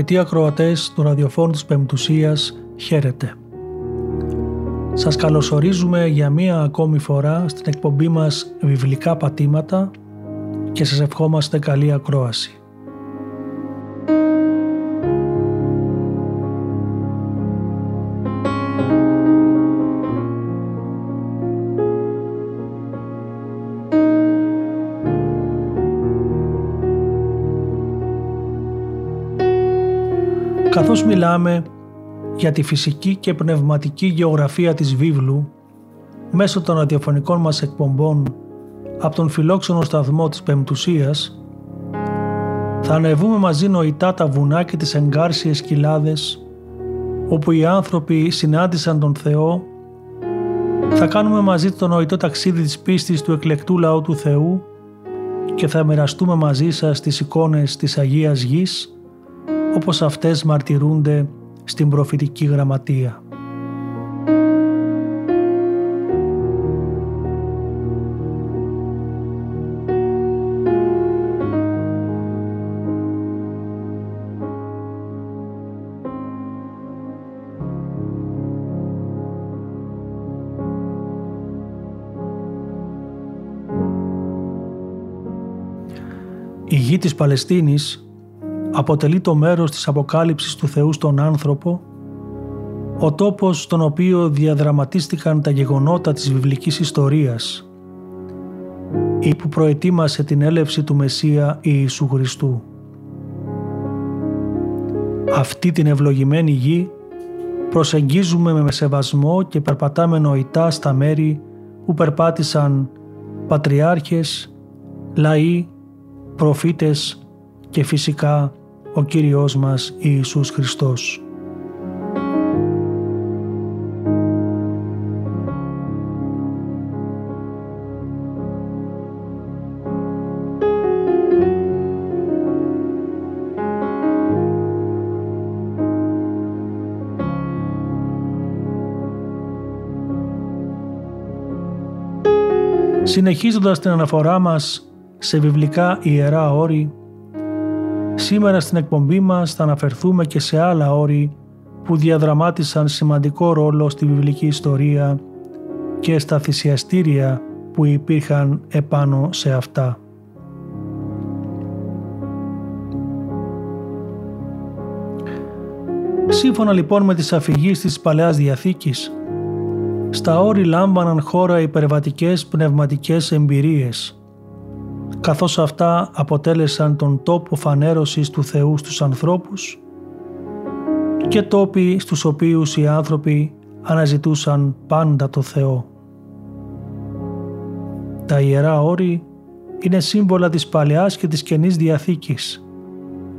Αγαπητοί ακροατές του ραδιοφόρου της Πεμπτουσίας, χαίρετε. Σας καλωσορίζουμε για μία ακόμη φορά στην εκπομπή μας «Βιβλικά πατήματα» και σας ευχόμαστε καλή ακρόαση. Καθώς μιλάμε για τη φυσική και πνευματική γεωγραφία της βίβλου μέσω των ραδιοφωνικών μας εκπομπών από τον φιλόξενο σταθμό της Πεμπτουσίας θα ανεβούμε μαζί νοητά τα βουνά και τις εγκάρσιες κοιλάδες όπου οι άνθρωποι συνάντησαν τον Θεό. Θα κάνουμε μαζί το νοητό ταξίδι της πίστης του εκλεκτού λαού του Θεού και θα μοιραστούμε μαζί σας τις εικόνες της Αγίας Γης όπως αυτές μαρτυρούνται στην προφητική γραμματεία. Η γη της Παλαιστίνης αποτελεί το μέρος της αποκάλυψης του Θεού στον άνθρωπο, ο τόπος στον οποίο διαδραματίστηκαν τα γεγονότα της βιβλικής ιστορίας ή που προετοίμασε την έλευση του Μεσσία Ιησού Χριστού. Αυτή την ευλογημένη γη προσεγγίζουμε με σεβασμό και περπατάμε νοητά στα μέρη που περπάτησαν πατριάρχες, λαοί, προφήτες και φυσικά ο Κύριος μας Ιησούς Χριστός. Συνεχίζοντας την αναφορά μας σε βιβλικά ιερά όρη, Σήμερα στην εκπομπή μας θα αναφερθούμε και σε άλλα όρη που διαδραμάτισαν σημαντικό ρόλο στη βιβλική ιστορία και στα θυσιαστήρια που υπήρχαν επάνω σε αυτά. Σύμφωνα λοιπόν με τις αφηγήσεις της Παλαιάς Διαθήκης, στα όρη λάμπαναν χώρα υπερβατικές πνευματικές εμπειρίες – καθώς αυτά αποτέλεσαν τον τόπο φανέρωσης του Θεού στους ανθρώπους και τόποι στους οποίους οι άνθρωποι αναζητούσαν πάντα το Θεό. Τα Ιερά Όρη είναι σύμβολα της Παλαιάς και της Καινής Διαθήκης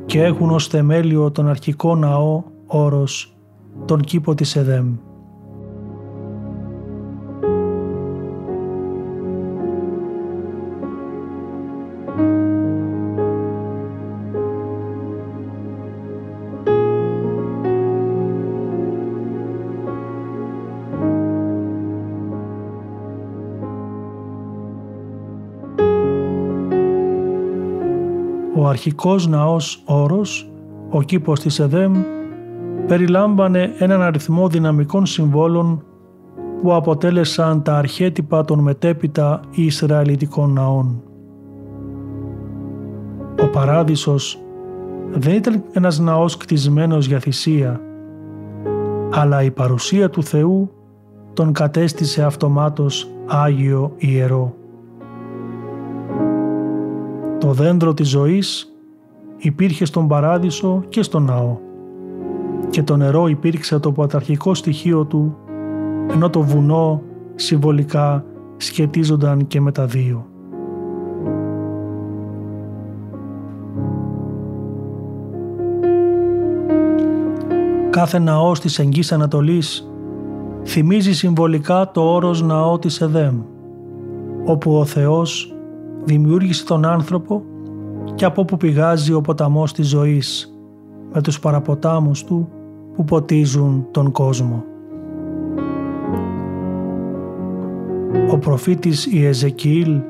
και έχουν ως θεμέλιο τον αρχικό ναό όρος, τον κήπο της Εδέμ. Αρχικός ναός όρος, ο κήπος της Εδέμ, περιλάμβανε έναν αριθμό δυναμικών συμβόλων που αποτέλεσαν τα αρχέτυπα των μετέπειτα Ισραηλιτικών ναών. Ο Παράδεισος δεν ήταν ένας ναός κτισμένος για θυσία, αλλά η παρουσία του Θεού τον κατέστησε αυτομάτως Άγιο Ιερό. Το δέντρο της ζωής υπήρχε στον Παράδεισο και στον ναό και το νερό υπήρξε το παταρχικό στοιχείο του ενώ το βουνό συμβολικά σχετίζονταν και με τα δύο. Κάθε ναός της Εγγύς Ανατολής θυμίζει συμβολικά το όρος ναό της Εδέμ, όπου ο Θεός δημιούργησε τον άνθρωπο και από όπου πηγάζει ο ποταμός της ζωής με τους παραποτάμους του που ποτίζουν τον κόσμο. Ο προφήτης Ιεζεκιήλ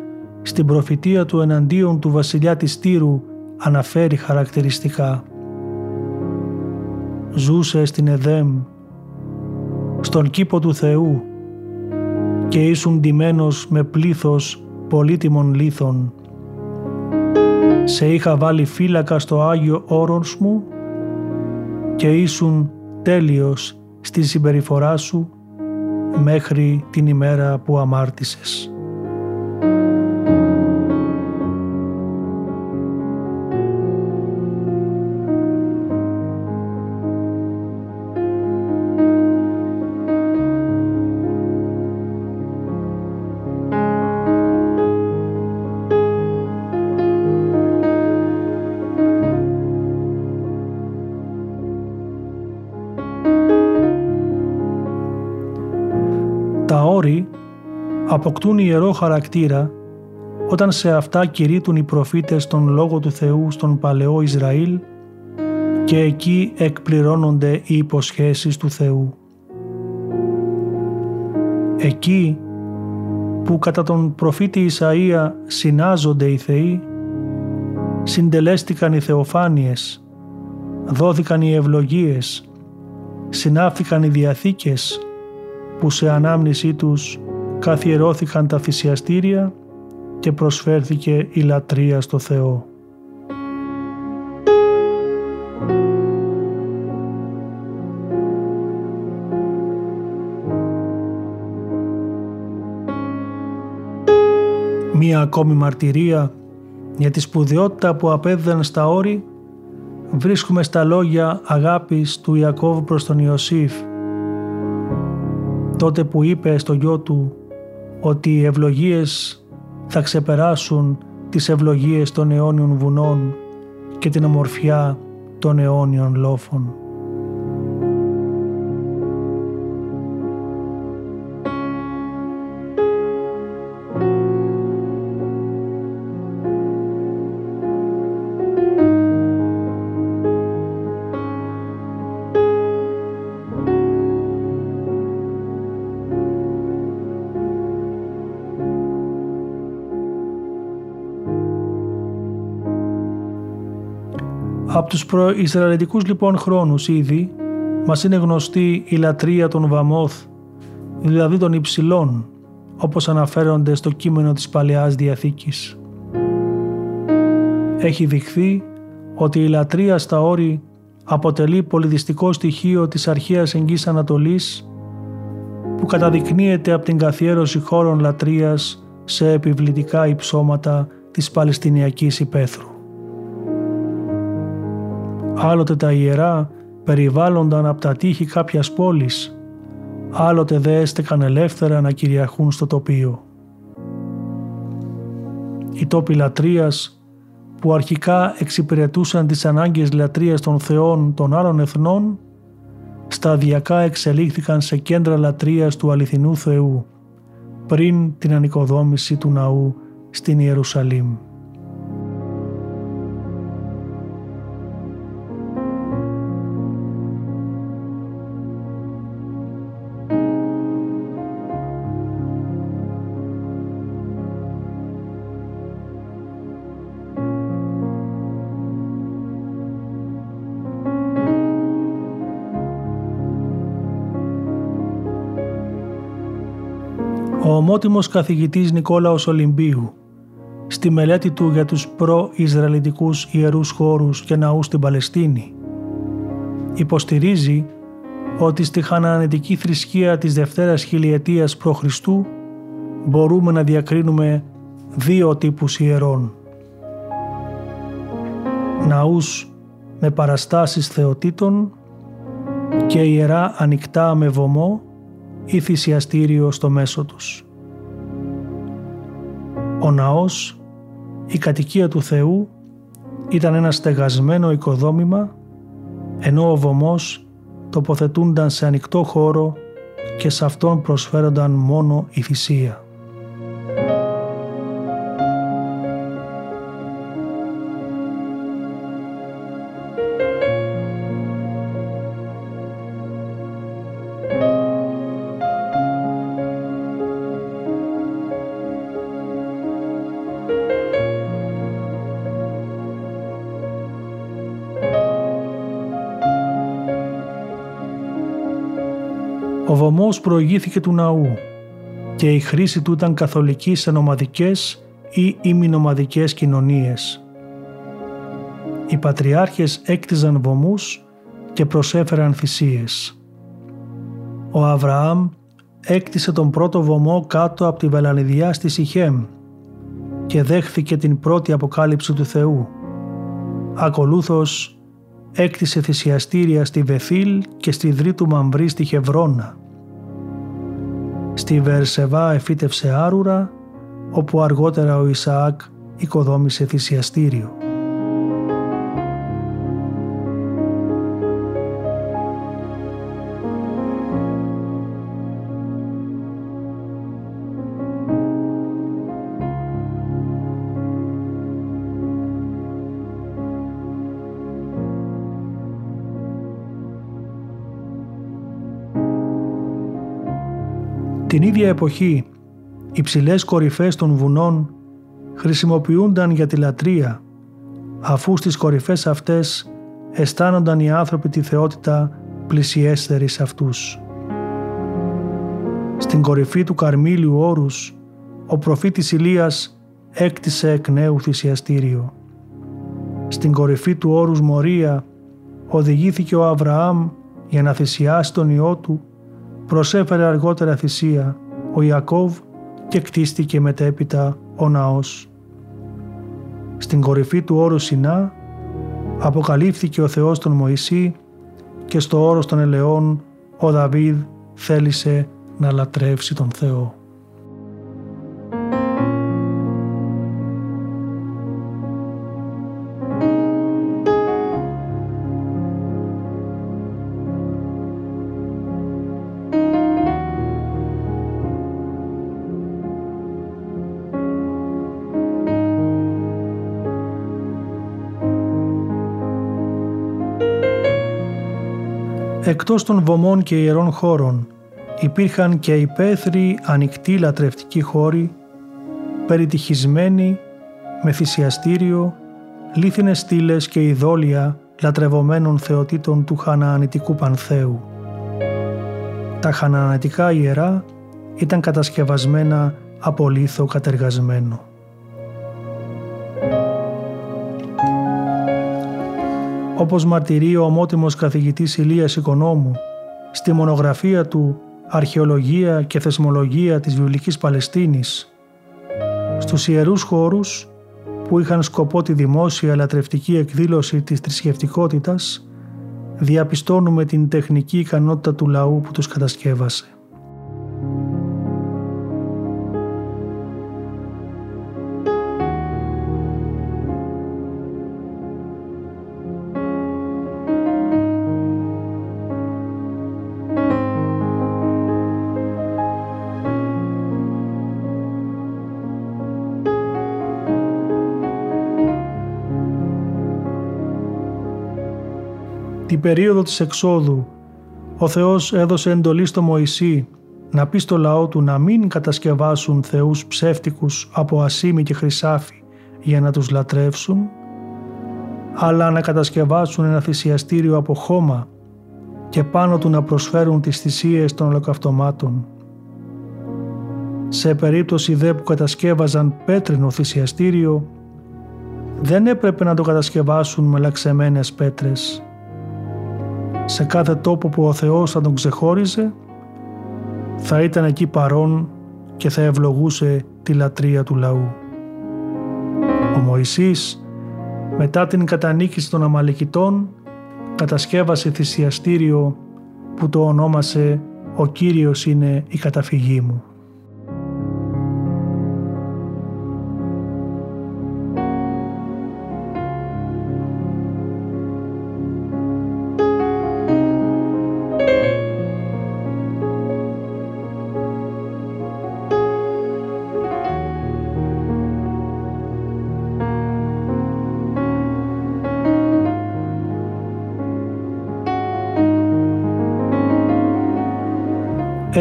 στην προφητεία του εναντίον του βασιλιά της Τύρου αναφέρει χαρακτηριστικά «Ζούσε στην Εδέμ, στον κήπο του Θεού και ήσουν ντυμένος με πλήθος πολύτιμων λίθων. Σε είχα βάλει φύλακα στο Άγιο Όρος μου και ήσουν τέλειος στη συμπεριφορά σου μέχρι την ημέρα που αμάρτησες. Αποκτούν ιερό χαρακτήρα όταν σε αυτά κηρύττουν οι προφήτες τον Λόγο του Θεού στον Παλαιό Ισραήλ και εκεί εκπληρώνονται οι υποσχέσεις του Θεού. Εκεί που κατά τον προφήτη Ισαΐα συνάζονται οι Θεοί, συντελέστηκαν οι θεοφάνειες, δόθηκαν οι ευλογίες, συνάφθηκαν οι διαθήκες που σε ανάμνησή τους καθιερώθηκαν τα θυσιαστήρια και προσφέρθηκε η λατρεία στο Θεό. Μία ακόμη μαρτυρία για τη σπουδαιότητα που απέδιδαν στα όρη βρίσκουμε στα λόγια αγάπης του Ιακώβ προς τον Ιωσήφ τότε που είπε στο γιο του ότι οι ευλογίες θα ξεπεράσουν τις ευλογίες των αιώνιων βουνών και την ομορφιά των αιώνιων λόφων. Από τους προϊσραηλιτικούς λοιπόν χρόνους ήδη μας είναι γνωστή η λατρεία των Βαμόθ, δηλαδή των υψηλών, όπως αναφέρονται στο κείμενο της Παλαιάς Διαθήκης. Έχει δειχθεί ότι η λατρεία στα όρη αποτελεί πολυδιστικό στοιχείο της αρχαίας εγγύς Ανατολής που καταδεικνύεται από την καθιέρωση χώρων λατρείας σε επιβλητικά υψώματα της Παλαιστινιακής υπαίθρου. Άλλοτε τα ιερά περιβάλλονταν από τα τείχη κάποιας πόλης, άλλοτε δε έστεκαν ελεύθερα να κυριαρχούν στο τοπίο. Οι τόποι λατρείας που αρχικά εξυπηρετούσαν τις ανάγκες λατρείας των θεών των άλλων εθνών, σταδιακά εξελίχθηκαν σε κέντρα λατρείας του αληθινού Θεού, πριν την ανοικοδόμηση του ναού στην Ιερουσαλήμ. Ομότιμος καθηγητής Νικόλαος Ολυμπίου στη μελέτη του για τους προ-Ισραηλιτικούς ιερούς χώρους και ναούς στην Παλαιστίνη υποστηρίζει ότι στη χανανετική θρησκεία της Δευτέρας Χιλιετίας π.Χ. μπορούμε να διακρίνουμε δύο τύπους ιερών. Ναούς με παραστάσεις θεοτήτων και ιερά ανοιχτά με βωμό ή θυσιαστήριο στο μέσο τους. Ο ναός, η κατοικία του Θεού, ήταν ένα στεγασμένο οικοδόμημα, ενώ ο βωμός τοποθετούνταν σε ανοιχτό χώρο και σε αυτόν προσφέρονταν μόνο η θυσία. Ο βωμός προηγήθηκε του ναού και η χρήση του ήταν καθολική σε νομαδικές ή ημινομαδικές κοινωνίες. Οι πατριάρχες έκτιζαν βωμούς και προσέφεραν θυσίες. Ο Αβραάμ έκτισε τον πρώτο βωμό κάτω από τη Βελανιδιά στη Σιχέμ και δέχθηκε την πρώτη αποκάλυψη του Θεού. Ακολούθως έκτισε θυσιαστήρια στη Βεθήλ και στη Δρήτου Μαμβρή στη Χευρώνα. Στη Βερσεβά εφύτευσε άρουρα, όπου αργότερα ο Ισαάκ οικοδόμησε θυσιαστήριο. Την ίδια εποχή, οι ψηλές κορυφές των βουνών χρησιμοποιούνταν για τη λατρεία, αφού στις κορυφές αυτές αισθάνονταν οι άνθρωποι τη θεότητα πλησιέστερη σε αυτούς. Στην κορυφή του Καρμίλιου όρους, ο προφήτης Ηλίας έκτισε εκ νέου θυσιαστήριο. Στην κορυφή του όρους Μορία οδηγήθηκε ο Αβραάμ για να θυσιάσει τον Υιό του προσέφερε αργότερα θυσία ο Ιακώβ και κτίστηκε μετέπειτα ο ναός. Στην κορυφή του όρου Σινά αποκαλύφθηκε ο Θεός τον Μωυσή και στο όρος των ελαιών ο Δαβίδ θέλησε να λατρεύσει τον Θεό. Εκτός των βωμών και ιερών χώρων υπήρχαν και υπαίθριοι ανοιχτοί λατρευτικοί χώροι, περιτυχισμένοι με θυσιαστήριο, λίθινες στήλες και ειδόλια λατρευομένων θεοτήτων του Χαναανιτικού Πανθέου. Τα Χαναανιτικά ιερά ήταν κατασκευασμένα από λίθο κατεργασμένο. Όπως μαρτυρεί ο ομότιμος καθηγητής Ηλίας Οικονόμου στη μονογραφία του «Αρχαιολογία και Θεσμολογία της Βιβλικής Παλαιστίνης» στους ιερούς χώρους που είχαν σκοπό τη δημόσια λατρευτική εκδήλωση της θρησκευτικότητας, διαπιστώνουμε την τεχνική ικανότητα του λαού που τους κατασκεύασε. Την περίοδο της εξόδου ο Θεός έδωσε εντολή στο Μωυσή να πει στο λαό του να μην κατασκευάσουν θεούς ψεύτικους από ασίμι και χρυσάφι για να τους λατρεύσουν, αλλά να κατασκευάσουν ένα θυσιαστήριο από χώμα και πάνω του να προσφέρουν τις θυσίες των ολοκαυτωμάτων. Σε περίπτωση δε που κατασκεύαζαν πέτρινο θυσιαστήριο, δεν έπρεπε να το κατασκευάσουν με λαξεμένες πέτρες. Σε κάθε τόπο που ο Θεός θα τον ξεχώριζε, θα ήταν εκεί παρόν και θα ευλογούσε τη λατρεία του λαού. Ο Μωυσής, μετά την κατανίκηση των Αμαλικητών, κατασκεύασε θυσιαστήριο που το ονόμασε «Ο Κύριος είναι η καταφυγή μου».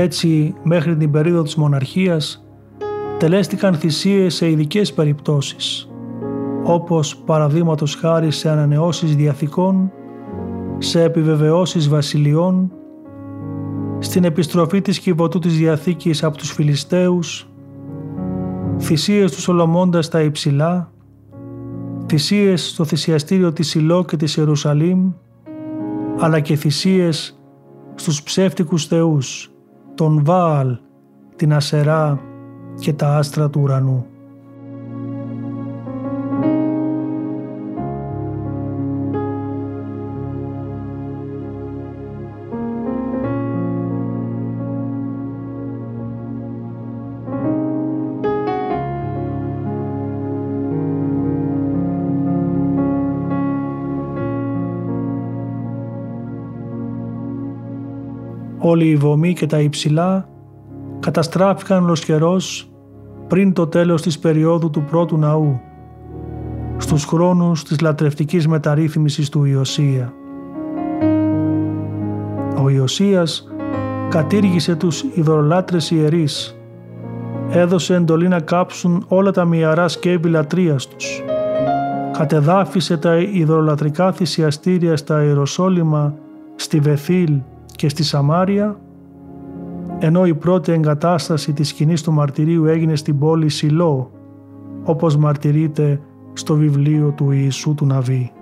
Έτσι, μέχρι την περίοδο της μοναρχίας, τελέστηκαν θυσίες σε ειδικές περιπτώσεις, όπως παραδείγματος χάρη σε ανανεώσεις διαθήκων, σε επιβεβαιώσεις βασιλειών, στην επιστροφή της κυβωτού της Διαθήκης από τους Φιλιστέους, θυσίες τους Σολομώντα στα υψηλά, θυσίες στο θυσιαστήριο της Σιλό και της Ιερουσαλήμ, αλλά και θυσίες στους ψεύτικους θεούς, τον Βάαλ, την Ασερά και τα άστρα του ουρανού. Όλοι οι βομοί και τα υψηλά καταστράφηκαν ολοσχερός πριν το τέλος της περίοδου του πρώτου ναού, στους χρόνους της λατρευτικής μεταρρύθμισης του Ιωσία. Ο Ιωσίας κατήργησε τους ειδωλολάτρες ιερείς, έδωσε εντολή να κάψουν όλα τα μυαρά σκεύη λατρείας τους, κατεδάφισε τα ειδωλολατρικά θυσιαστήρια στα Ιεροσόλυμα, στη Βεθήλ και στη Σαμάρια, ενώ η πρώτη εγκατάσταση της σκηνής του μαρτυρίου έγινε στην πόλη Σιλό, όπως μαρτυρείται στο βιβλίο του Ιησού του Ναβί.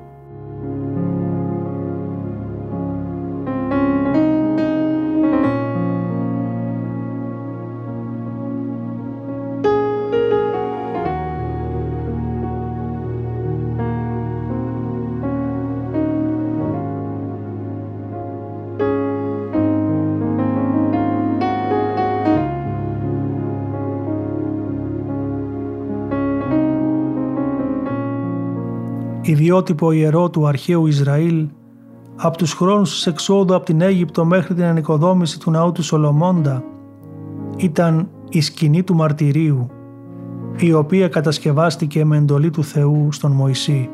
Ιδιότυπο ιερό του αρχαίου Ισραήλ από τους χρόνους της εξόδου από την Αίγυπτο μέχρι την ανοικοδόμηση του ναού του Σολομώντα ήταν η σκηνή του μαρτυρίου η οποία κατασκευάστηκε με εντολή του Θεού στον Μωυσή.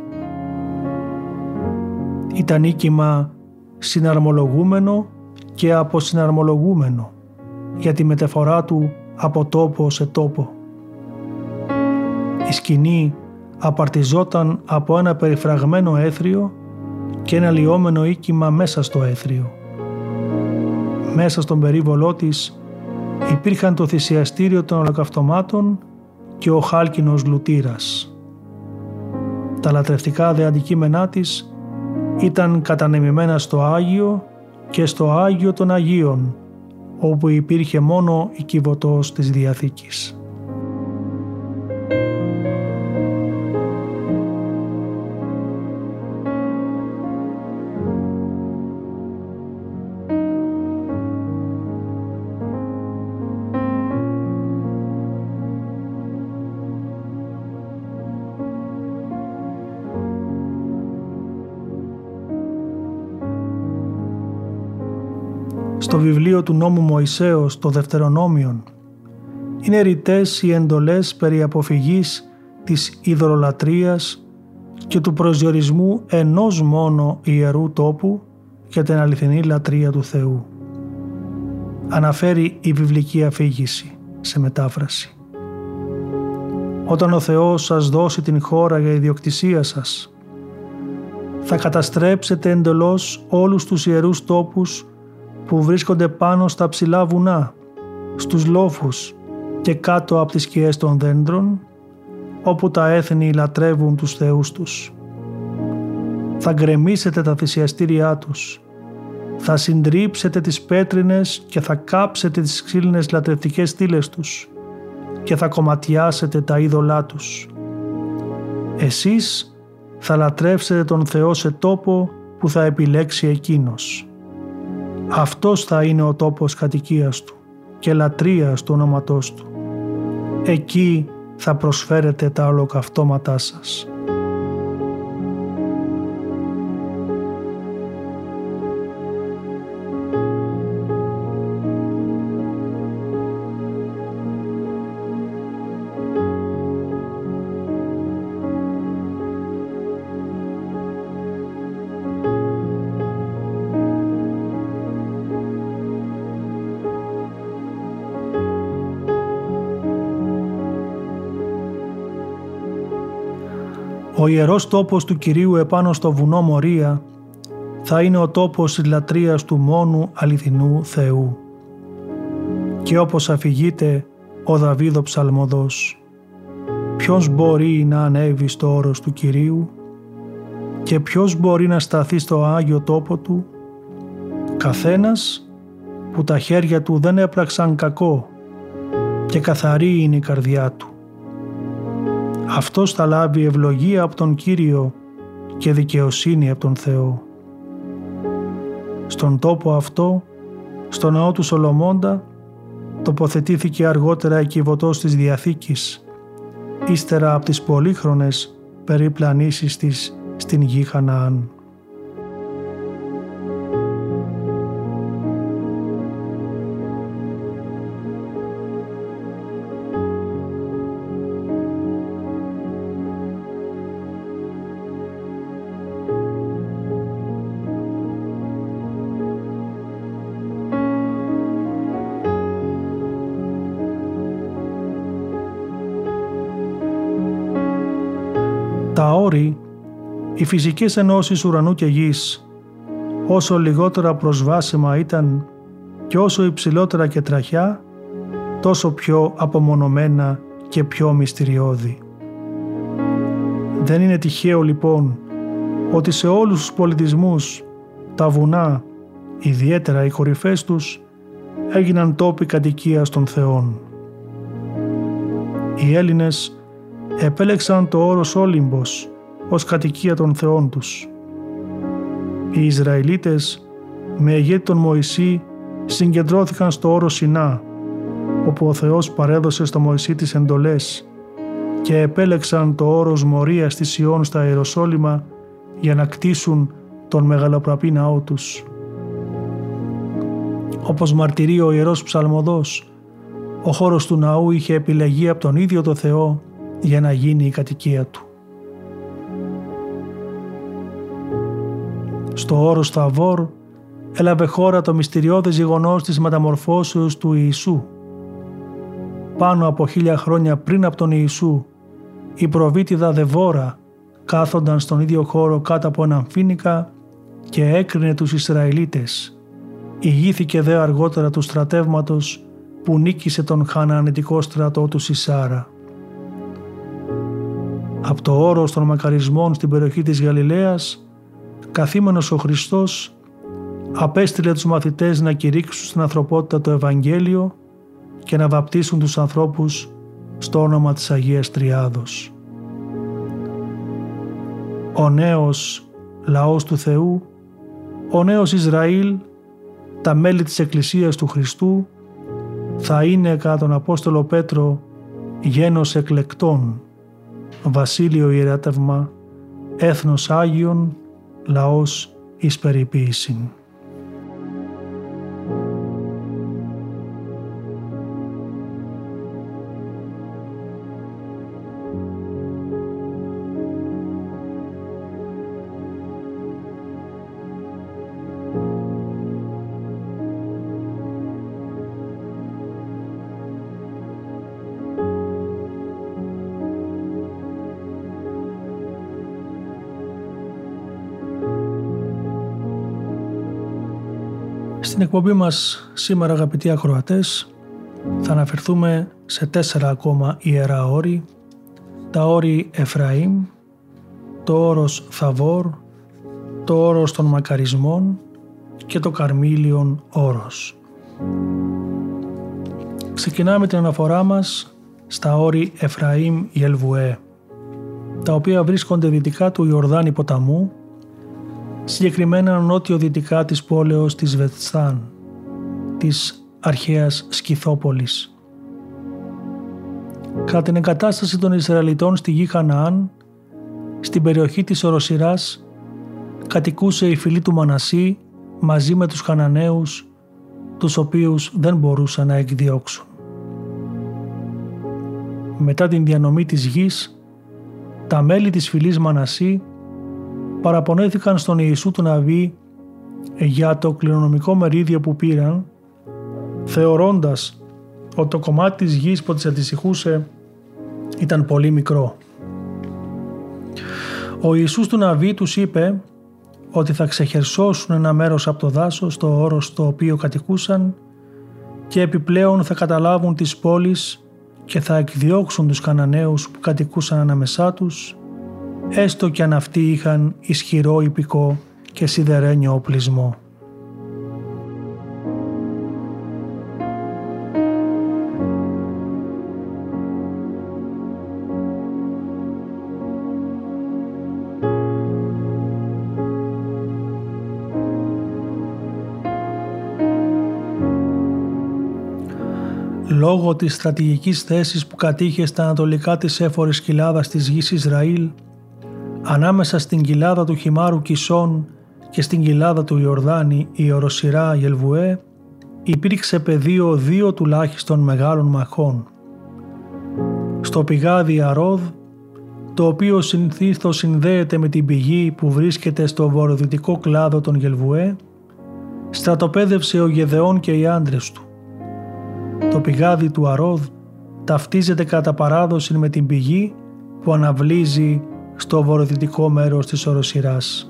Ήταν οίκημα συναρμολογούμενο και αποσυναρμολογούμενο για τη μεταφορά του από τόπο σε τόπο. Η σκηνή απαρτιζόταν από ένα περιφραγμένο έθριο και ένα λιόμενο οίκημα μέσα στο έθριο. Μέσα στον περίβολό της υπήρχαν το θυσιαστήριο των ολοκαυτωμάτων και ο χάλκινος λουτήρας. Τα λατρευτικά δε αντικείμενά της ήταν κατανεμημένα στο Άγιο και στο Άγιο των Αγίων, όπου υπήρχε μόνο η κυβωτός της Διαθήκης. Βιβλίο του νόμου Μωυσέως το Δευτερονόμιον είναι ρητές οι εντολές περί αποφυγής της ειδωλολατρίας και του προσδιορισμού ενός μόνο ιερού τόπου για την αληθινή λατρεία του Θεού. Αναφέρει η βιβλική αφήγηση σε μετάφραση. Όταν ο Θεός σας δώσει την χώρα για ιδιοκτησία σας, θα καταστρέψετε εντελώς όλους τους ιερούς τόπους που βρίσκονται πάνω στα ψηλά βουνά, στους λόφους, και κάτω από τις σκιές των δέντρων, όπου τα έθνη λατρεύουν τους θεούς τους. Θα γκρεμίσετε τα θυσιαστήριά τους, θα συντρίψετε τις πέτρινες και θα κάψετε τις ξύλινες λατρευτικές στήλες τους και θα κομματιάσετε τα είδωλά τους. Εσείς θα λατρεύσετε τον Θεό σε τόπο που θα επιλέξει Εκείνος. Αυτός θα είναι ο τόπος κατοικίας Του και λατρείας του όνοματός Του. Εκεί θα προσφέρετε τα ολοκαυτώματά σας. Ο ιερός τόπος του Κυρίου επάνω στο βουνό Μορία θα είναι ο τόπος της λατρείας του μόνου αληθινού Θεού. Και όπως αφηγείται ο Δαβίδο ψαλμοδός, ποιος μπορεί να ανέβει στο όρος του Κυρίου και ποιος μπορεί να σταθεί στο Άγιο τόπο Του, καθένας που τα χέρια Του δεν έπραξαν κακό και καθαρή είναι η καρδιά Του αυτός θα λάβει ευλογία από τον Κύριο και δικαιοσύνη από τον Θεό. Στον τόπο αυτό, στο ναό του Σολομώντα, τοποθετήθηκε αργότερα εκκυβωτός της Διαθήκης, ύστερα από τις πολύχρονες περιπλανήσεις της στην γη Χαναάν. Οι φυσικές ενώσεις ουρανού και γης, όσο λιγότερα προσβάσιμα ήταν και όσο υψηλότερα και τραχιά, τόσο πιο απομονωμένα και πιο μυστηριώδη. Δεν είναι τυχαίο λοιπόν ότι σε όλους τους πολιτισμούς τα βουνά, ιδιαίτερα οι κορυφές τους, έγιναν τόποι κατοικίας των θεών. Οι Έλληνες επέλεξαν το όρος Όλυμπος ως κατοικία των θεών τους. Οι Ισραηλίτες με ηγέτη τον Μωυσή συγκεντρώθηκαν στο όρο Σινά, όπου ο Θεός παρέδωσε στο Μωυσή τις εντολές και επέλεξαν το όρος Μορίας της Ιών στα Ιεροσόλυμα για να κτίσουν τον μεγαλοπραπή ναό τους. Όπως μαρτυρεί ο Ιερός Ψαλμοδός, ο χώρος του ναού είχε επιλεγεί από τον ίδιο το Θεό για να γίνει η κατοικία του. Στο όρος Θαβόρ έλαβε χώρα το μυστηριώδες γεγονός της μεταμορφώσεως του Ιησού. Πάνω από χίλια χρόνια πριν από τον Ιησού, η προβήτηδα Δεβόρα κάθονταν στον ίδιο χώρο κάτω από έναν φίνικα και έκρινε τους Ισραηλίτες. Ηγήθηκε δε αργότερα του στρατεύματος που νίκησε τον χανανετικό στρατό του Σισάρα από το όρος των μακαρισμών στην περιοχή της Γαλιλαίας, καθήμενος ο Χριστός απέστειλε τους μαθητές να κηρύξουν στην ανθρωπότητα το Ευαγγέλιο και να βαπτίσουν τους ανθρώπους στο όνομα της Αγίας Τριάδος. Ο νέος λαός του Θεού, ο νέος Ισραήλ, τα μέλη της Εκκλησίας του Χριστού θα είναι κατά τον Απόστολο Πέτρο γένος εκλεκτών βασίλειο ιεράτευμα, έθνος Άγιον, λαός εις περιποίησιν. Εκπομπή μας σήμερα αγαπητοί ακροατές Θα αναφερθούμε σε τέσσερα ακόμα ιερά όρη, τα όρη Εφραήμ, το όρος Θαβόρ, το όρος των μακαρισμών και το καρμίλιον όρος. Ξεκινάμε την αναφορά μας στα όρη Εφραήμ Γελβουέ, τα οποία βρίσκονται δυτικά του Ιορδάνη ποταμού, συγκεκριμένα νότιο-δυτικά της πόλεως της Βετστάν, της αρχαίας Σκυθόπολης. Κατά την εγκατάσταση των Ισραηλιτών στη γη Χαναάν, στην περιοχή της Οροσυράς, κατοικούσε η φυλή του Μανασί μαζί με τους Χαναναίους, τους οποίους δεν μπορούσαν να εκδιώξουν. Μετά την διανομή της γης, τα μέλη της φυλής Μανασί παραπονέθηκαν στον Ιησού του Ναβί για το κληρονομικό μερίδιο που πήραν, θεωρώντας ότι το κομμάτι της γης που τις αντισυχούσε ήταν πολύ μικρό. Ο Ιησούς του Ναβί τους είπε ότι θα ξεχερσώσουν ένα μέρος από το δάσος, το όρος στο οποίο κατοικούσαν και επιπλέον θα καταλάβουν τις πόλεις και θα εκδιώξουν τους Καναναίους που κατοικούσαν ανάμεσά τους, έστω και αν αυτοί είχαν ισχυρό υπηκό και σιδερένιο οπλισμό. λόγω της στρατηγικής θέσης που κατήχε στα ανατολικά της έφορης κοιλάδας της γης Ισραήλ, ανάμεσα στην κοιλάδα του Χιμάρου Κισών και στην κοιλάδα του Ιορδάνη η οροσυρά Γελβουέ, υπήρξε πεδίο δύο τουλάχιστον μεγάλων μαχών. Στο πηγάδι Αρόδ, το οποίο συνθήθως συνδέεται με την πηγή που βρίσκεται στο βορειοδυτικό κλάδο των Γελβουέ, στρατοπέδευσε ο Γεδεών και οι άντρες του. Το πηγάδι του Αρόδ ταυτίζεται κατά παράδοση με την πηγή που αναβλύζει στο βορειοδυτικό μέρος της οροσυράς.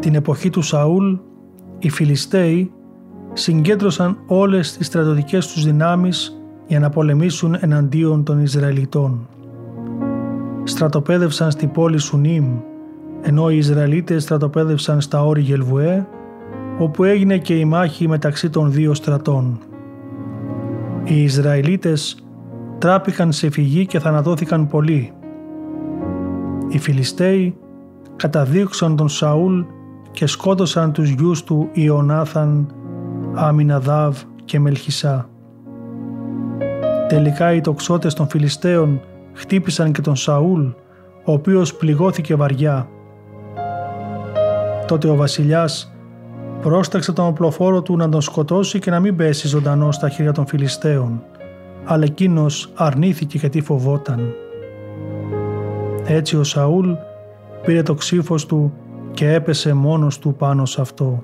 Την εποχή του Σαούλ, οι Φιλιστέοι συγκέντρωσαν όλες τις στρατιωτικές τους δυνάμεις για να πολεμήσουν εναντίον των Ισραηλιτών. Στρατοπέδευσαν στη πόλη Σουνίμ, ενώ οι Ισραηλίτες στρατοπέδευσαν στα όρη Γελβουέ, όπου έγινε και η μάχη μεταξύ των δύο στρατών. Οι Ισραηλίτες τράπηκαν σε φυγή και θανατώθηκαν πολλοί. Οι Φιλιστέοι καταδίωξαν τον Σαούλ και σκότωσαν τους γιους του Ιωνάθαν, Αμιναδάβ και Μελχισά. Τελικά οι τοξότες των Φιλιστέων χτύπησαν και τον Σαούλ, ο οποίος πληγώθηκε βαριά. Τότε ο βασιλιάς πρόσταξε τον οπλοφόρο του να τον σκοτώσει και να μην πέσει ζωντανό στα χέρια των Φιλιστέων, αλλά εκείνος αρνήθηκε γιατί φοβόταν. Έτσι ο Σαούλ πήρε το ξύφος του και έπεσε μόνος του πάνω σε αυτό.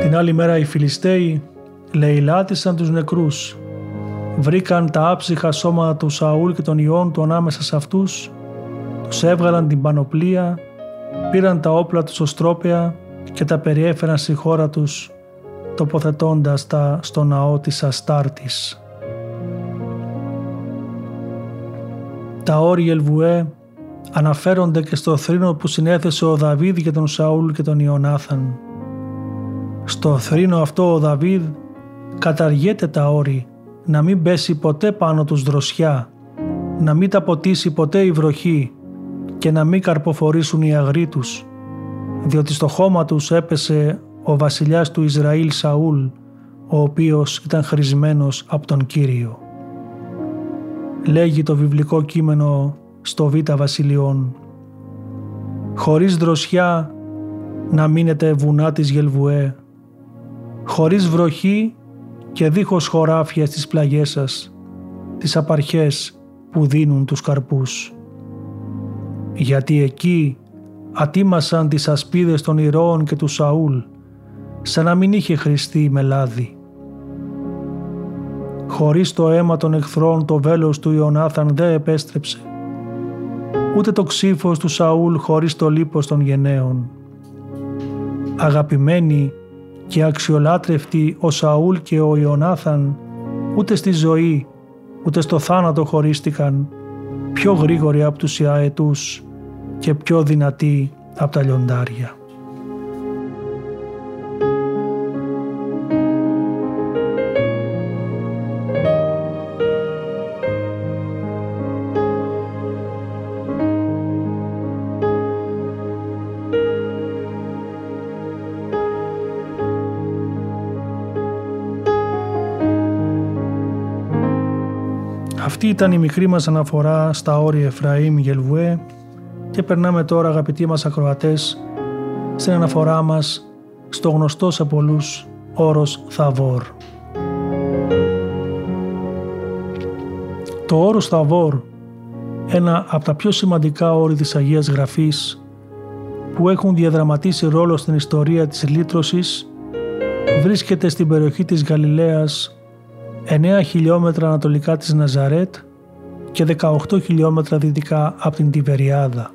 Την άλλη μέρα οι Φιλιστέοι λαιλάτισαν τους νεκρούς. Βρήκαν τα άψυχα σώματα του Σαούλ και των ιών του ανάμεσα σε αυτούς, τους έβγαλαν την πανοπλία, πήραν τα όπλα τους οστρόπαια και τα περιέφεραν στη χώρα τους, τοποθετώντας τα στο ναό της Αστάρτης. Τα όρη Ελβουέ αναφέρονται και στο θρήνο που συνέθεσε ο Δαβίδ για τον Σαούλ και τον Ιωνάθαν. Στο θρήνο αυτό ο Δαβίδ καταργέται τα όρη να μην πέσει ποτέ πάνω τους δροσιά, να μην τα ποτίσει ποτέ η βροχή και να μην καρποφορήσουν οι αγροί τους, διότι στο χώμα τους έπεσε ο βασιλιάς του Ισραήλ Σαούλ, ο οποίος ήταν χρησμένος από τον Κύριο. Λέγει το βιβλικό κείμενο στο Β' Βασιλειών. Χωρίς δροσιά να μείνετε βουνά της Γελβουέ, χωρίς βροχή και δίχως χωράφια στις πλαγιές σας, τις απαρχές που δίνουν τους καρπούς. γιατί εκεί ατίμασαν τις ασπίδες των ηρώων και του Σαούλ, σαν να μην είχε χρηστεί με λάδι. Χωρίς το αίμα των εχθρών το βέλος του Ιωνάθαν δεν επέστρεψε, ούτε το ξύφος του Σαούλ χωρίς το λίπος των γενναίων. Αγαπημένοι και αξιολάτρευτοι ο Σαούλ και ο Ιωνάθαν ούτε στη ζωή ούτε στο θάνατο χωρίστηκαν πιο γρήγοροι από τους Ιαετούς και πιο δυνατοί από τα λιοντάρια. Ήταν η μικρή μας αναφορά στα όρια Εφραήμ Γελβουέ και περνάμε τώρα αγαπητοί μας ακροατές στην αναφορά μας στο γνωστό σε πολλούς όρος Θαβόρ. Το όρος Θαβόρ, ένα από τα πιο σημαντικά όρη της Αγίας Γραφής που έχουν διαδραματίσει ρόλο στην ιστορία της λύτρωσης, βρίσκεται στην περιοχή της Γαλιλαίας 9 χιλιόμετρα ανατολικά της Ναζαρέτ και 18 χιλιόμετρα δυτικά από την Τιβεριάδα.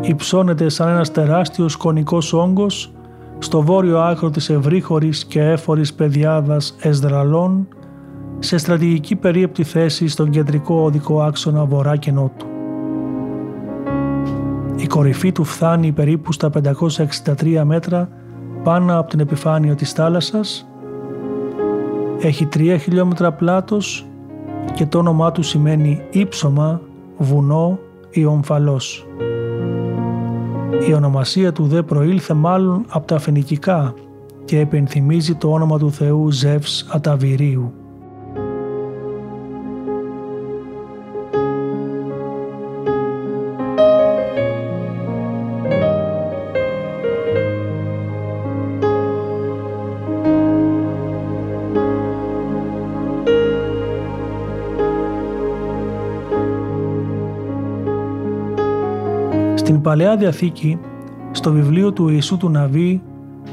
Υψώνεται σαν ένας τεράστιος κονικός όγκος στο βόρειο άκρο της ευρύχωρης και έφορης πεδιάδας Εσδραλών σε στρατηγική περίεπτη θέση στον κεντρικό οδικό άξονα βορρά και νότου. Η κορυφή του φτάνει περίπου στα 563 μέτρα πάνω από την επιφάνεια της θάλασσας έχει 3 χιλιόμετρα πλάτος και το όνομά του σημαίνει ύψωμα, βουνό ή ομφαλός. Η ονομασία του δε προήλθε μάλλον από τα φαινικικά και επενθυμίζει το όνομα του Θεού Ζεύς Αταβηρίου. Παλαιά Διαθήκη, στο βιβλίο του Ιησού του Ναβί,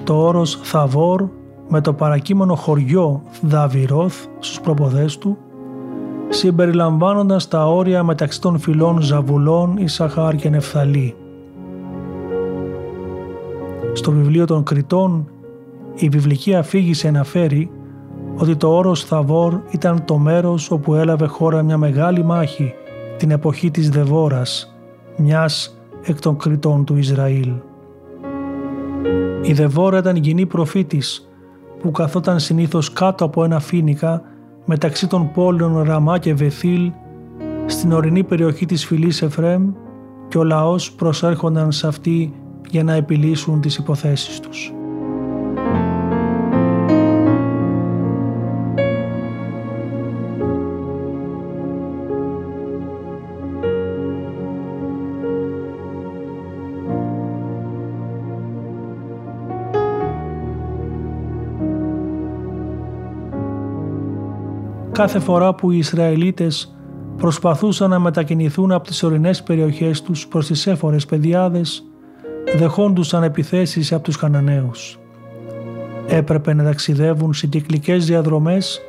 το όρος Θαβόρ με το παρακείμενο χωριό Δαβιρόθ στους προποδές του, συμπεριλαμβάνοντας τα όρια μεταξύ των φυλών Ζαβουλών, Ισαχάρ και Νεφθαλή. Στο βιβλίο των Κριτών, η βιβλική αφήγηση αναφέρει ότι το όρος Θαβόρ ήταν το μέρος όπου έλαβε χώρα μια μεγάλη μάχη την εποχή της Δεβόρας, μιας εκ των κριτών του Ισραήλ. Η Δεβόρα ήταν γυνή προφήτης που καθόταν συνήθως κάτω από ένα φίνικα μεταξύ των πόλεων Ραμά και Βεθήλ στην ορεινή περιοχή της φυλής Εφρέμ και ο λαός προσέρχονταν σε αυτή για να επιλύσουν τις υποθέσεις τους. Κάθε φορά που οι Ισραηλίτες προσπαθούσαν να μετακινηθούν από τις ορεινές περιοχές τους προς τις έφορες πεδιάδες, δεχόντουσαν επιθέσεις από τους Χαναναίους. Έπρεπε να ταξιδεύουν σε κυκλικές διαδρομές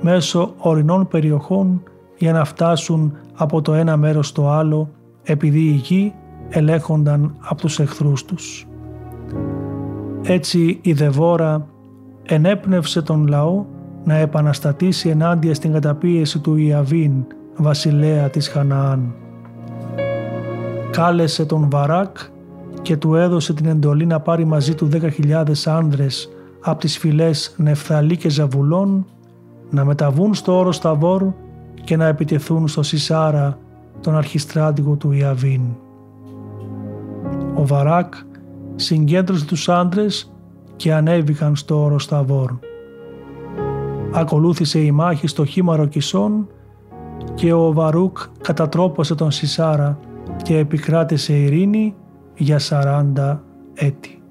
μέσω ορεινών περιοχών για να φτάσουν από το ένα μέρος στο άλλο επειδή οι γη ελέγχονταν από τους εχθρούς τους. Έτσι η Δεβόρα ενέπνευσε τον λαό να επαναστατήσει ενάντια στην καταπίεση του Ιαβίν, βασιλέα της Χαναάν. Κάλεσε τον Βαράκ και του έδωσε την εντολή να πάρει μαζί του 10.000 άνδρες από τις φυλές Νεφθαλή και Ζαβουλών να μεταβούν στο όρο Σταβόρ και να επιτεθούν στο Σισάρα τον αρχιστράτηγο του Ιαβίν. Ο Βαράκ συγκέντρωσε τους άντρες και ανέβηκαν στο όρο Σταβόρ ακολούθησε η μάχη στο χήμαρο Κισών και ο Βαρούκ κατατρόπωσε τον Σισάρα και επικράτησε ειρήνη για 40 έτη.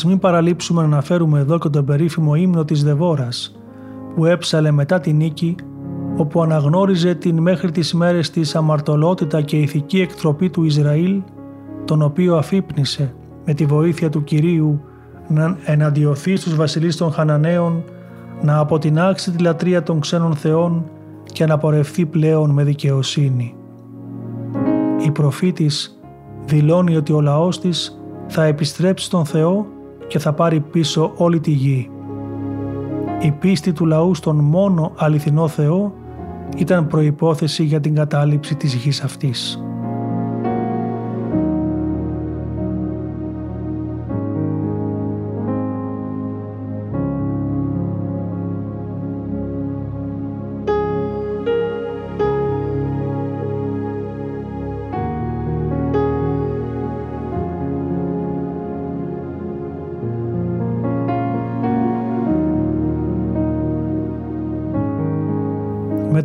Ας μην παραλείψουμε να αναφέρουμε εδώ και τον περίφημο ύμνο της Δεβόρας που έψαλε μετά την νίκη όπου αναγνώριζε την μέχρι τις μέρες της αμαρτωλότητα και ηθική εκτροπή του Ισραήλ τον οποίο αφύπνισε με τη βοήθεια του Κυρίου να εναντιωθεί στους βασιλείς των Χαναναίων να αποτινάξει τη λατρεία των ξένων θεών και να πορευθεί πλέον με δικαιοσύνη. Η προφήτης δηλώνει ότι ο λαός της θα επιστρέψει στον Θεό και θα πάρει πίσω όλη τη γη. Η πίστη του λαού στον μόνο αληθινό Θεό ήταν προϋπόθεση για την κατάληψη της γης αυτής.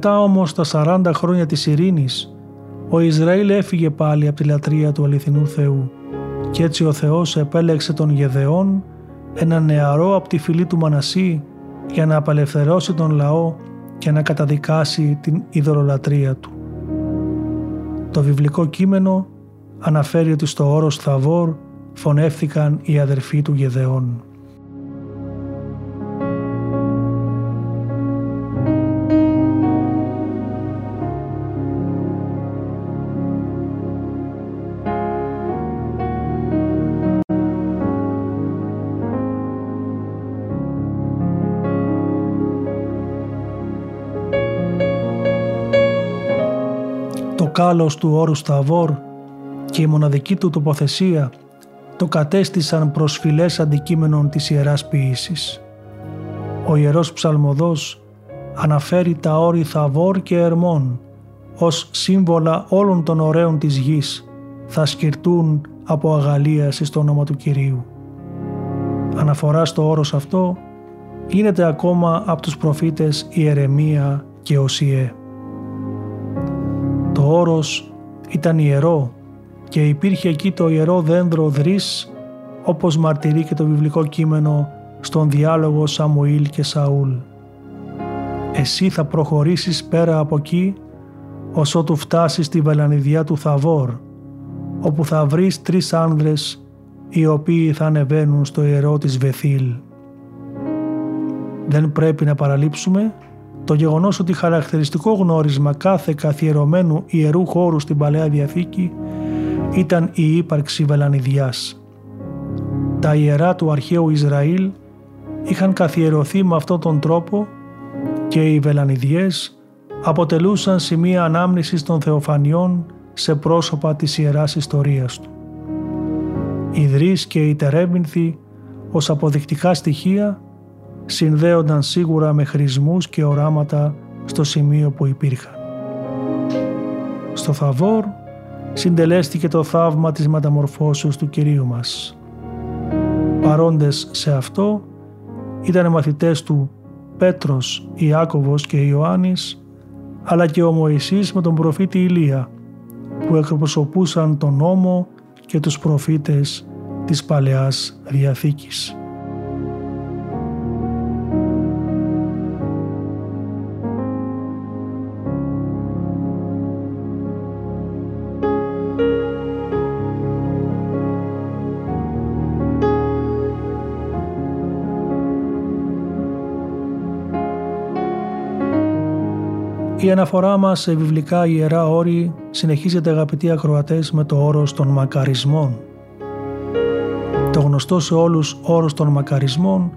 Μετά όμως τα 40 χρόνια της ειρήνης, ο Ισραήλ έφυγε πάλι από τη λατρεία του αληθινού Θεού και έτσι ο Θεός επέλεξε τον Γεδεών, ένα νεαρό από τη φυλή του Μανασί, για να απελευθερώσει τον λαό και να καταδικάσει την ειδωλολατρεία του. Το βιβλικό κείμενο αναφέρει ότι στο όρος Θαβόρ φωνεύθηκαν οι αδερφοί του Γεδεών. Κάλος του όρου Σταβόρ και η μοναδική του τοποθεσία το κατέστησαν προσφυλές αντικείμενων της Ιεράς Ποιήσης. Ο Ιερός Ψαλμοδός αναφέρει τα όρη Θαβόρ και Ερμών ως σύμβολα όλων των ωραίων της γης θα σκυρτούν από αγαλίασης στο όνομα του Κυρίου. Αναφορά στο όρος αυτό γίνεται ακόμα από τους προφήτες Ιερεμία και Οσιέ. Το όρος ήταν ιερό και υπήρχε εκεί το ιερό δέντρο δρύς όπως μαρτυρεί και το βιβλικό κείμενο στον διάλογο Σαμουήλ και Σαούλ. Εσύ θα προχωρήσεις πέρα από εκεί ως ότου φτάσεις στη βελανιδιά του Θαβόρ όπου θα βρεις τρεις άνδρες οι οποίοι θα ανεβαίνουν στο ιερό της Βεθήλ. Δεν πρέπει να παραλείψουμε το γεγονός ότι χαρακτηριστικό γνώρισμα κάθε καθιερωμένου ιερού χώρου στην Παλαιά Διαθήκη ήταν η ύπαρξη βελανιδιάς. Τα ιερά του αρχαίου Ισραήλ είχαν καθιερωθεί με αυτόν τον τρόπο και οι βελανιδιές αποτελούσαν σημεία ανάμνησης των θεοφανιών σε πρόσωπα της ιεράς ιστορίας του. Οι δρύς και οι τερέμινθοι ως αποδεικτικά στοιχεία συνδέονταν σίγουρα με χρησμούς και οράματα στο σημείο που υπήρχαν. Στο Θαβόρ συντελέστηκε το θαύμα της μεταμορφώσεως του Κυρίου μας. Παρόντες σε αυτό ήταν μαθητές του Πέτρος, Ιάκωβος και Ιωάννης, αλλά και ο Μωυσής με τον προφήτη Ηλία, που εκπροσωπούσαν τον νόμο και τους προφήτες της Παλαιάς Διαθήκης. Αναφορά μας σε βιβλικά ιερά όρη συνεχίζεται αγαπητοί ακροατές με το όρος των μακαρισμών. Το γνωστό σε όλους όρος των μακαρισμών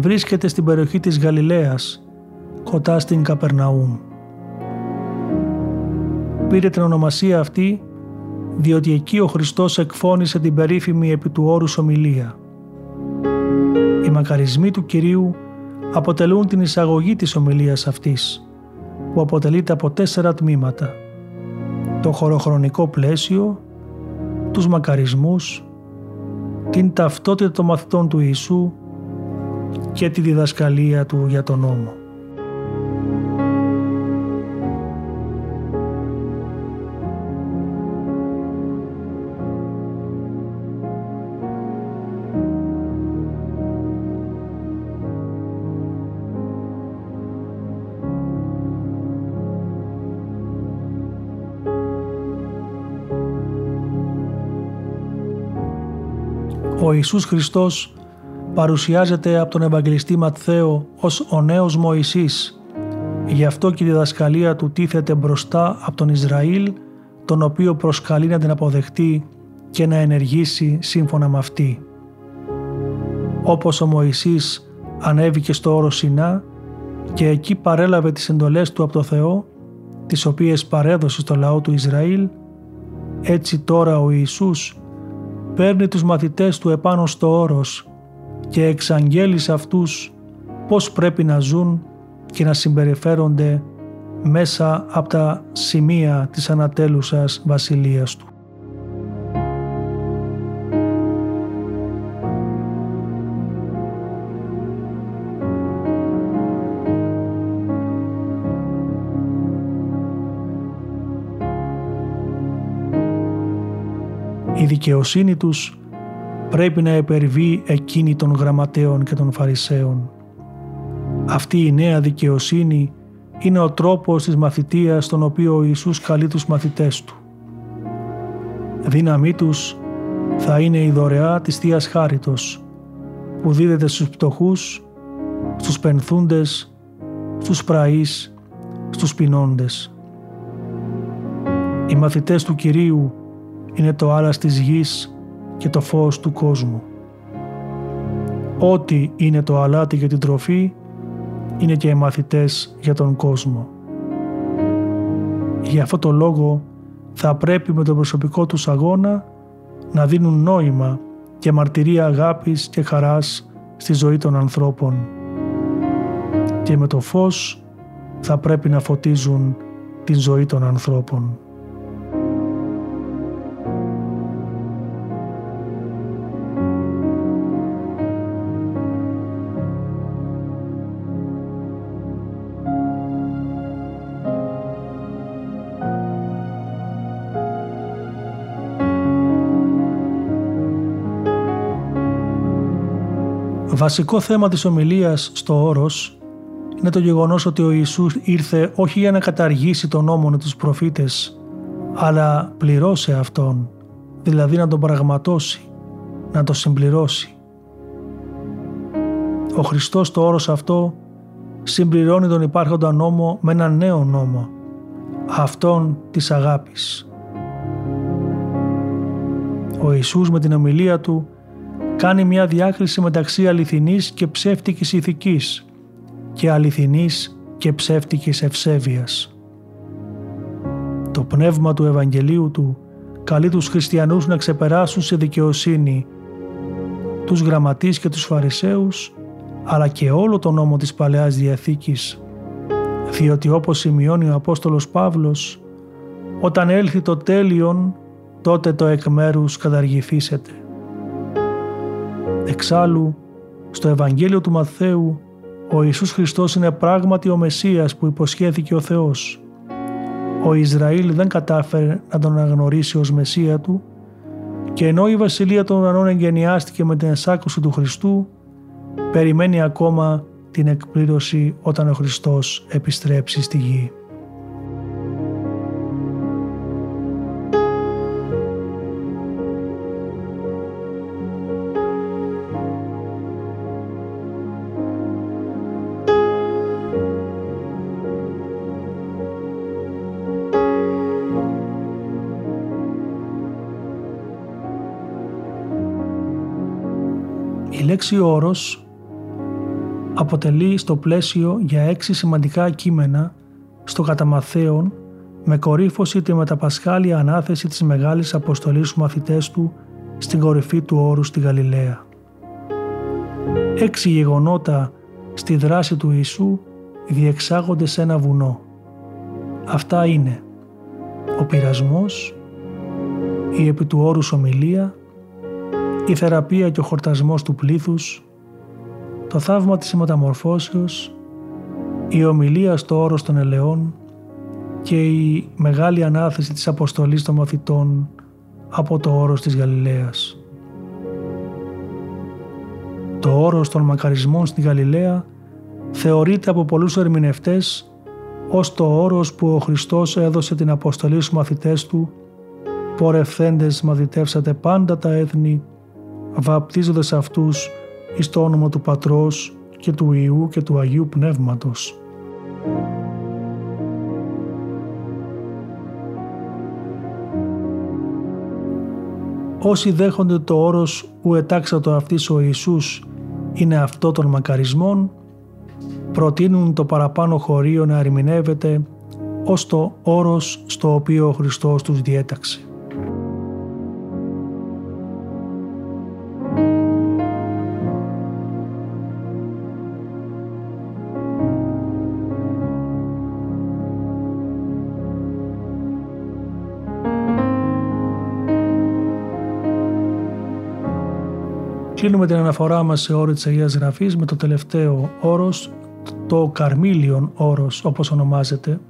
βρίσκεται στην περιοχή της Γαλιλαίας, κοντά στην Καπερναούμ. Πήρε την ονομασία αυτή διότι εκεί ο Χριστός εκφώνησε την περίφημη επί του όρους ομιλία. Οι μακαρισμοί του Κυρίου αποτελούν την εισαγωγή της ομιλίας αυτής που αποτελείται από τέσσερα τμήματα. Το χωροχρονικό πλαίσιο, τους μακαρισμούς, την ταυτότητα των μαθητών του Ιησού και τη διδασκαλία του για τον νόμο. Ο Ιησούς Χριστός παρουσιάζεται από τον Ευαγγελιστή Ματθαίο ως ο νέος Μωυσής. Γι' αυτό και η διδασκαλία του τίθεται μπροστά από τον Ισραήλ, τον οποίο προσκαλεί να την αποδεχτεί και να ενεργήσει σύμφωνα με αυτή. Όπως ο Μωυσής ανέβηκε στο όρο Σινά και εκεί παρέλαβε τις εντολές του από το Θεό, τις οποίες παρέδωσε στο λαό του Ισραήλ, έτσι τώρα ο Ιησούς παίρνει τους μαθητές του επάνω στο όρος και εξαγγέλεις σε αυτούς πώς πρέπει να ζουν και να συμπεριφέρονται μέσα από τα σημεία της ανατέλουσας βασιλείας του. Δικαιοσύνη τους πρέπει να επερβεί εκείνη των γραμματέων και των φαρισαίων. Αυτή η νέα δικαιοσύνη είναι ο τρόπος της μαθητείας στον οποίο ο Ιησούς καλεί τους μαθητές Του. Δύναμή τους θα είναι η δωρεά της Θείας Χάριτος που δίδεται στους πτωχούς, στους πενθούντες, στους πραείς, στους πεινώντες. Οι μαθητές του Κυρίου είναι το άλας της γης και το φως του κόσμου. Ό,τι είναι το αλάτι για την τροφή είναι και οι μαθητές για τον κόσμο. Για αυτό το λόγο θα πρέπει με τον προσωπικό τους αγώνα να δίνουν νόημα και μαρτυρία αγάπης και χαράς στη ζωή των ανθρώπων και με το φως θα πρέπει να φωτίζουν την ζωή των ανθρώπων. Βασικό θέμα της ομιλίας στο όρος είναι το γεγονός ότι ο Ιησούς ήρθε όχι για να καταργήσει τον νόμο και τους προφήτες, αλλά πληρώσε Αυτόν, δηλαδή να τον πραγματώσει, να το συμπληρώσει. Ο Χριστός το όρος αυτό συμπληρώνει τον υπάρχοντα νόμο με ένα νέο νόμο, αυτόν της αγάπης. Ο Ιησούς με την ομιλία του κάνει μια διάκριση μεταξύ αληθινής και ψεύτικης ηθικής και αληθινής και ψεύτικης ευσέβειας. Το πνεύμα του Ευαγγελίου του καλεί τους χριστιανούς να ξεπεράσουν σε δικαιοσύνη τους γραμματείς και τους φαρισαίους αλλά και όλο τον νόμο της Παλαιάς Διαθήκης διότι όπως σημειώνει ο Απόστολος Παύλος όταν έλθει το τέλειον τότε το εκ μέρους καταργηθήσετε. Εξάλλου, στο Ευαγγέλιο του Μαθαίου, ο Ιησούς Χριστός είναι πράγματι ο Μεσσίας που υποσχέθηκε ο Θεός. Ο Ισραήλ δεν κατάφερε να τον αναγνωρίσει ως Μεσσία του και ενώ η Βασιλεία των Ουρανών εγγενιάστηκε με την εσάκουση του Χριστού, περιμένει ακόμα την εκπλήρωση όταν ο Χριστός επιστρέψει στη γη. Λέξη όρος αποτελεί στο πλαίσιο για έξι σημαντικά κείμενα στο καταμαθαίον με κορύφωση τη μεταπασχάλια ανάθεση της Μεγάλης Αποστολής στους μαθητές του στην κορυφή του όρου στη Γαλιλαία. Έξι γεγονότα στη δράση του Ιησού διεξάγονται σε ένα βουνό. Αυτά είναι ο πειρασμός, η επί του όρους ομιλία, η θεραπεία και ο χορτασμός του πλήθους, το θαύμα της μεταμορφώσεως, η ομιλία στο όρος των ελαιών και η μεγάλη ανάθεση της αποστολής των μαθητών από το όρος της Γαλιλαίας. Το όρος των μακαρισμών στη Γαλιλαία θεωρείται από πολλούς ερμηνευτές ως το όρος που ο Χριστός έδωσε την αποστολή στους μαθητές του «Πορευθέντες μαθητεύσατε πάντα τα έθνη βαπτίζοντας αυτούς εις το όνομα του Πατρός και του Ιού και του Αγίου Πνεύματος. Όσοι δέχονται το όρος «Ου ετάξατο αυτής ο Ιησούς» είναι αυτό των μακαρισμών, προτείνουν το παραπάνω χωρίο να ερμηνεύεται ως το όρος στο οποίο ο Χριστός τους διέταξε. Κλείνουμε την αναφορά μας σε όρη της Αγίας Γραφής με το τελευταίο όρος, το Καρμίλιον όρος όπως ονομάζεται,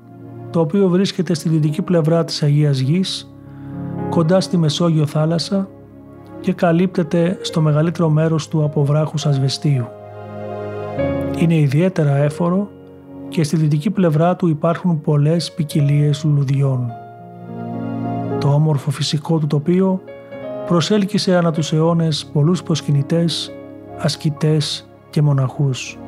το οποίο βρίσκεται στη δυτική πλευρά της Αγίας Γης, κοντά στη Μεσόγειο θάλασσα και καλύπτεται στο μεγαλύτερο μέρος του από βράχους ασβεστίου. Είναι ιδιαίτερα έφορο και στη δυτική πλευρά του υπάρχουν πολλές ποικιλίες λουλουδιών. Το όμορφο φυσικό του τοπίο προσέλκυσε ανά τους αιώνες πολλούς προσκυνητές, ασκητές και μοναχούς.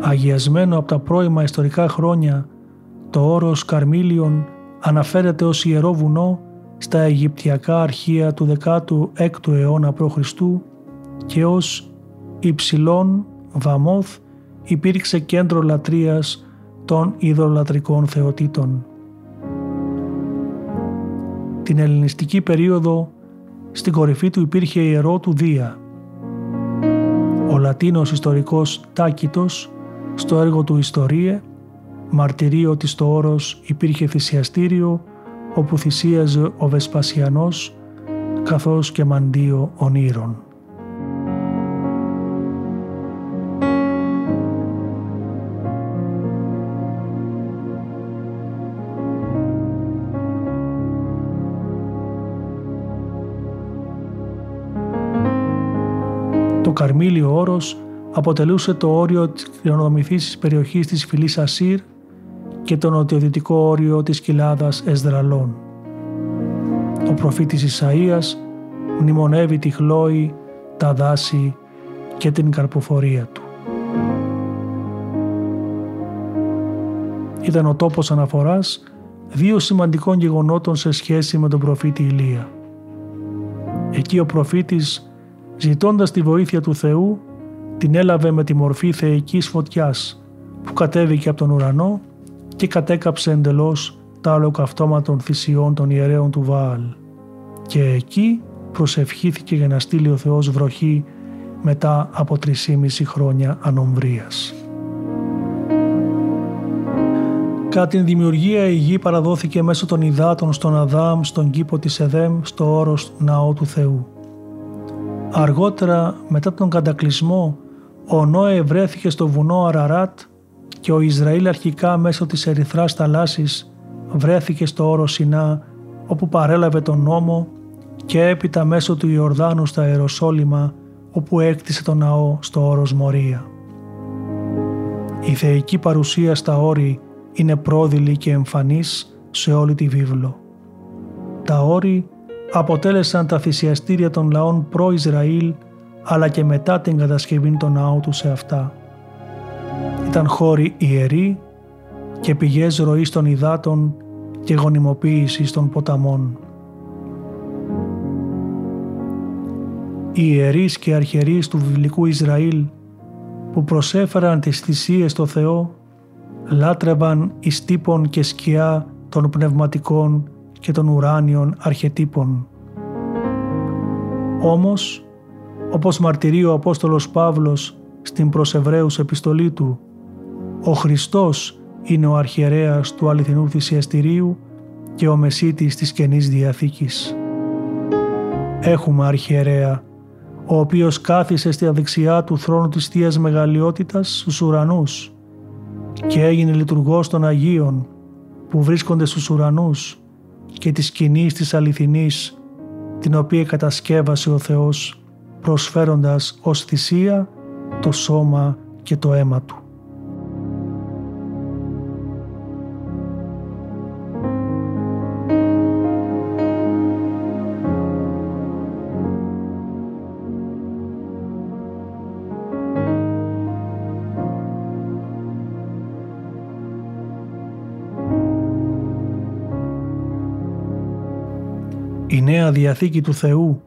Αγιασμένο από τα πρώιμα ιστορικά χρόνια, το όρος Καρμίλιον αναφέρεται ως ιερό βουνό στα Αιγυπτιακά αρχεία του 16ου αιώνα π.Χ. και ως υψηλόν Βαμόθ υπήρξε κέντρο λατρείας των ειδωλατρικών θεοτήτων την ελληνιστική περίοδο στην κορυφή του υπήρχε ιερό του Δία. Ο Λατίνος ιστορικός Τάκητος στο έργο του «Ιστορίε» μαρτυρεί ότι στο όρος υπήρχε θυσιαστήριο όπου θυσίαζε ο Βεσπασιανός καθώς και μαντίο ονείρων. Καρμίλιο όρος αποτελούσε το όριο της κληρονομηθήσης περιοχής της φυλής Ασύρ και το νοτιοδυτικό όριο της κοιλάδας Εσδραλών. Ο προφήτης Ισαΐας μνημονεύει τη χλώη, τα δάση και την καρποφορία του. Ήταν ο τόπος αναφοράς δύο σημαντικών γεγονότων σε σχέση με τον προφήτη Ηλία. Εκεί ο προφήτης ζητώντας τη βοήθεια του Θεού, την έλαβε με τη μορφή θεϊκής φωτιάς που κατέβηκε από τον ουρανό και κατέκαψε εντελώς τα ολοκαυτώματα των θυσιών των ιερέων του Βάαλ. Και εκεί προσευχήθηκε για να στείλει ο Θεός βροχή μετά από 3,5 χρόνια ανομβρίας. Κατά την δημιουργία η γη παραδόθηκε μέσω των υδάτων στον Αδάμ, στον κήπο της Εδέμ, στο όρος ναό του Θεού. Αργότερα, μετά τον κατακλυσμό, ο Νόε βρέθηκε στο βουνό Αραράτ και ο Ισραήλ αρχικά μέσω της ερυθράς θαλάσσης βρέθηκε στο όρο Σινά όπου παρέλαβε τον νόμο και έπειτα μέσω του Ιορδάνου στα Ιεροσόλυμα όπου έκτισε τον ναό στο όρος Μορία. Η θεϊκή παρουσία στα όρη είναι πρόδειλη και εμφανής σε όλη τη βίβλο. Τα όρη αποτέλεσαν τα θυσιαστήρια των λαών προ-Ισραήλ αλλά και μετά την κατασκευή των ναού τους σε αυτά. Ήταν χώροι ιεροί και πηγές ροής των υδάτων και γονιμοποίησης των ποταμών. Οι ιερείς και αρχαιρείς του βιβλικού Ισραήλ που προσέφεραν τις θυσίες στο Θεό λάτρευαν εις τύπων και σκιά των πνευματικών και των ουράνιων αρχετύπων. Όμως, όπως μαρτυρεί ο Απόστολος Παύλος στην προς Εβραίους επιστολή του, ο Χριστός είναι ο αρχιερέας του αληθινού θυσιαστηρίου και ο μεσίτης της Καινής Διαθήκης. Έχουμε αρχιερέα, ο οποίος κάθισε στη αδεξιά του θρόνου της Θείας Μεγαλειότητας στους ουρανούς και έγινε λειτουργός των Αγίων που βρίσκονται στους ουρανούς και της σκηνή της αληθινής την οποία κατασκεύασε ο Θεός προσφέροντας ως θυσία το σώμα και το αίμα Του. Η Νέα Διαθήκη του Θεού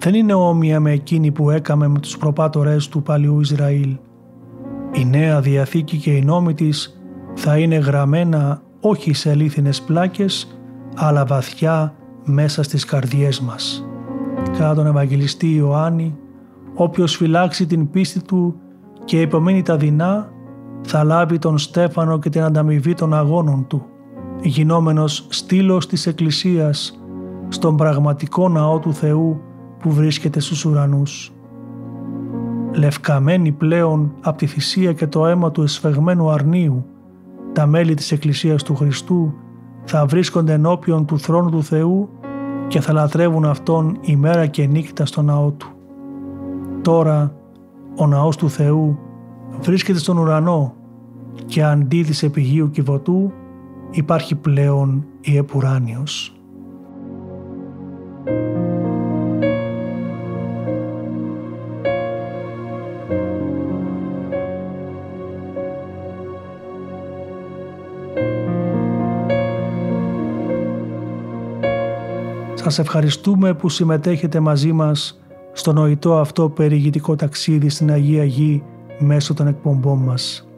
δεν είναι όμοια με εκείνη που έκαμε με τους προπάτορες του παλιού Ισραήλ. Η Νέα Διαθήκη και οι νόμοι της θα είναι γραμμένα όχι σε αλήθινες πλάκες, αλλά βαθιά μέσα στις καρδιές μας. Κατά τον Ευαγγελιστή Ιωάννη, όποιος φυλάξει την πίστη του και υπομείνει τα δεινά, θα λάβει τον Στέφανο και την ανταμοιβή των αγώνων του, γινόμενος στήλος της Εκκλησίας στον πραγματικό ναό του Θεού που βρίσκεται στους ουρανούς. Λευκαμένοι πλέον από τη θυσία και το αίμα του εσφεγμένου αρνίου, τα μέλη της Εκκλησίας του Χριστού θα βρίσκονται ενώπιον του θρόνου του Θεού και θα λατρεύουν Αυτόν ημέρα και νύχτα στο ναό Του. Τώρα ο ναός του Θεού βρίσκεται στον ουρανό και αντί της επιγείου κυβωτού υπάρχει πλέον η Επουράνιος. Σας ευχαριστούμε που συμμετέχετε μαζί μας στο νοητό αυτό περιηγητικό ταξίδι στην Αγία Γη μέσω των εκπομπών μας.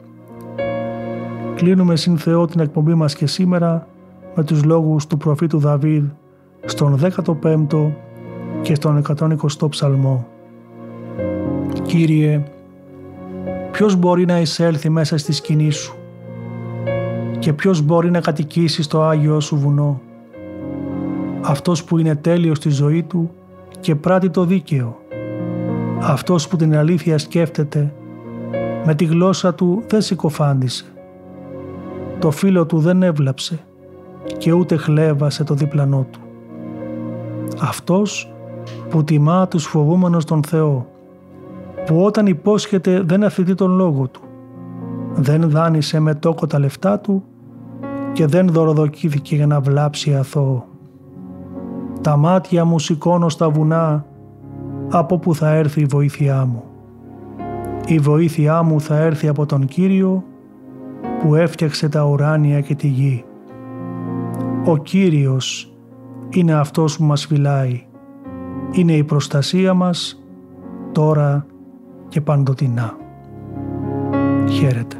Κλείνουμε συν Θεό την εκπομπή μας και σήμερα με τους λόγους του προφήτου Δαβίδ στον 15ο και στον 120ο ψαλμό. Κύριε, ποιος μπορεί να εισέλθει μέσα στη σκηνή σου και ποιος μπορεί να κατοικήσει στο Άγιο σου βουνό; Αυτός που είναι τέλειος στη ζωή του και πράττει το δίκαιο, αυτός που την αλήθεια σκέφτεται, με τη γλώσσα του δεν συκοφάντησε, το φίλο του δεν έβλαψε και ούτε χλέβασε το διπλανό του. Αυτός που τιμά τους φοβούμενους τον Θεό, που όταν υπόσχεται δεν αφητεί τον λόγο του, δεν δάνεισε με τόκο τα λεφτά του και δεν δωροδοκήθηκε για να βλάψει αθώο. Τα μάτια μου σηκώνω στα βουνά, από που θα έρθει η βοήθειά μου. Η βοήθειά μου θα έρθει από τον Κύριο που έφτιαξε τα ουράνια και τη γη. Ο Κύριος είναι αυτός που μας φυλάει. Είναι η προστασία μας τώρα και παντοτινά. Χαίρετε.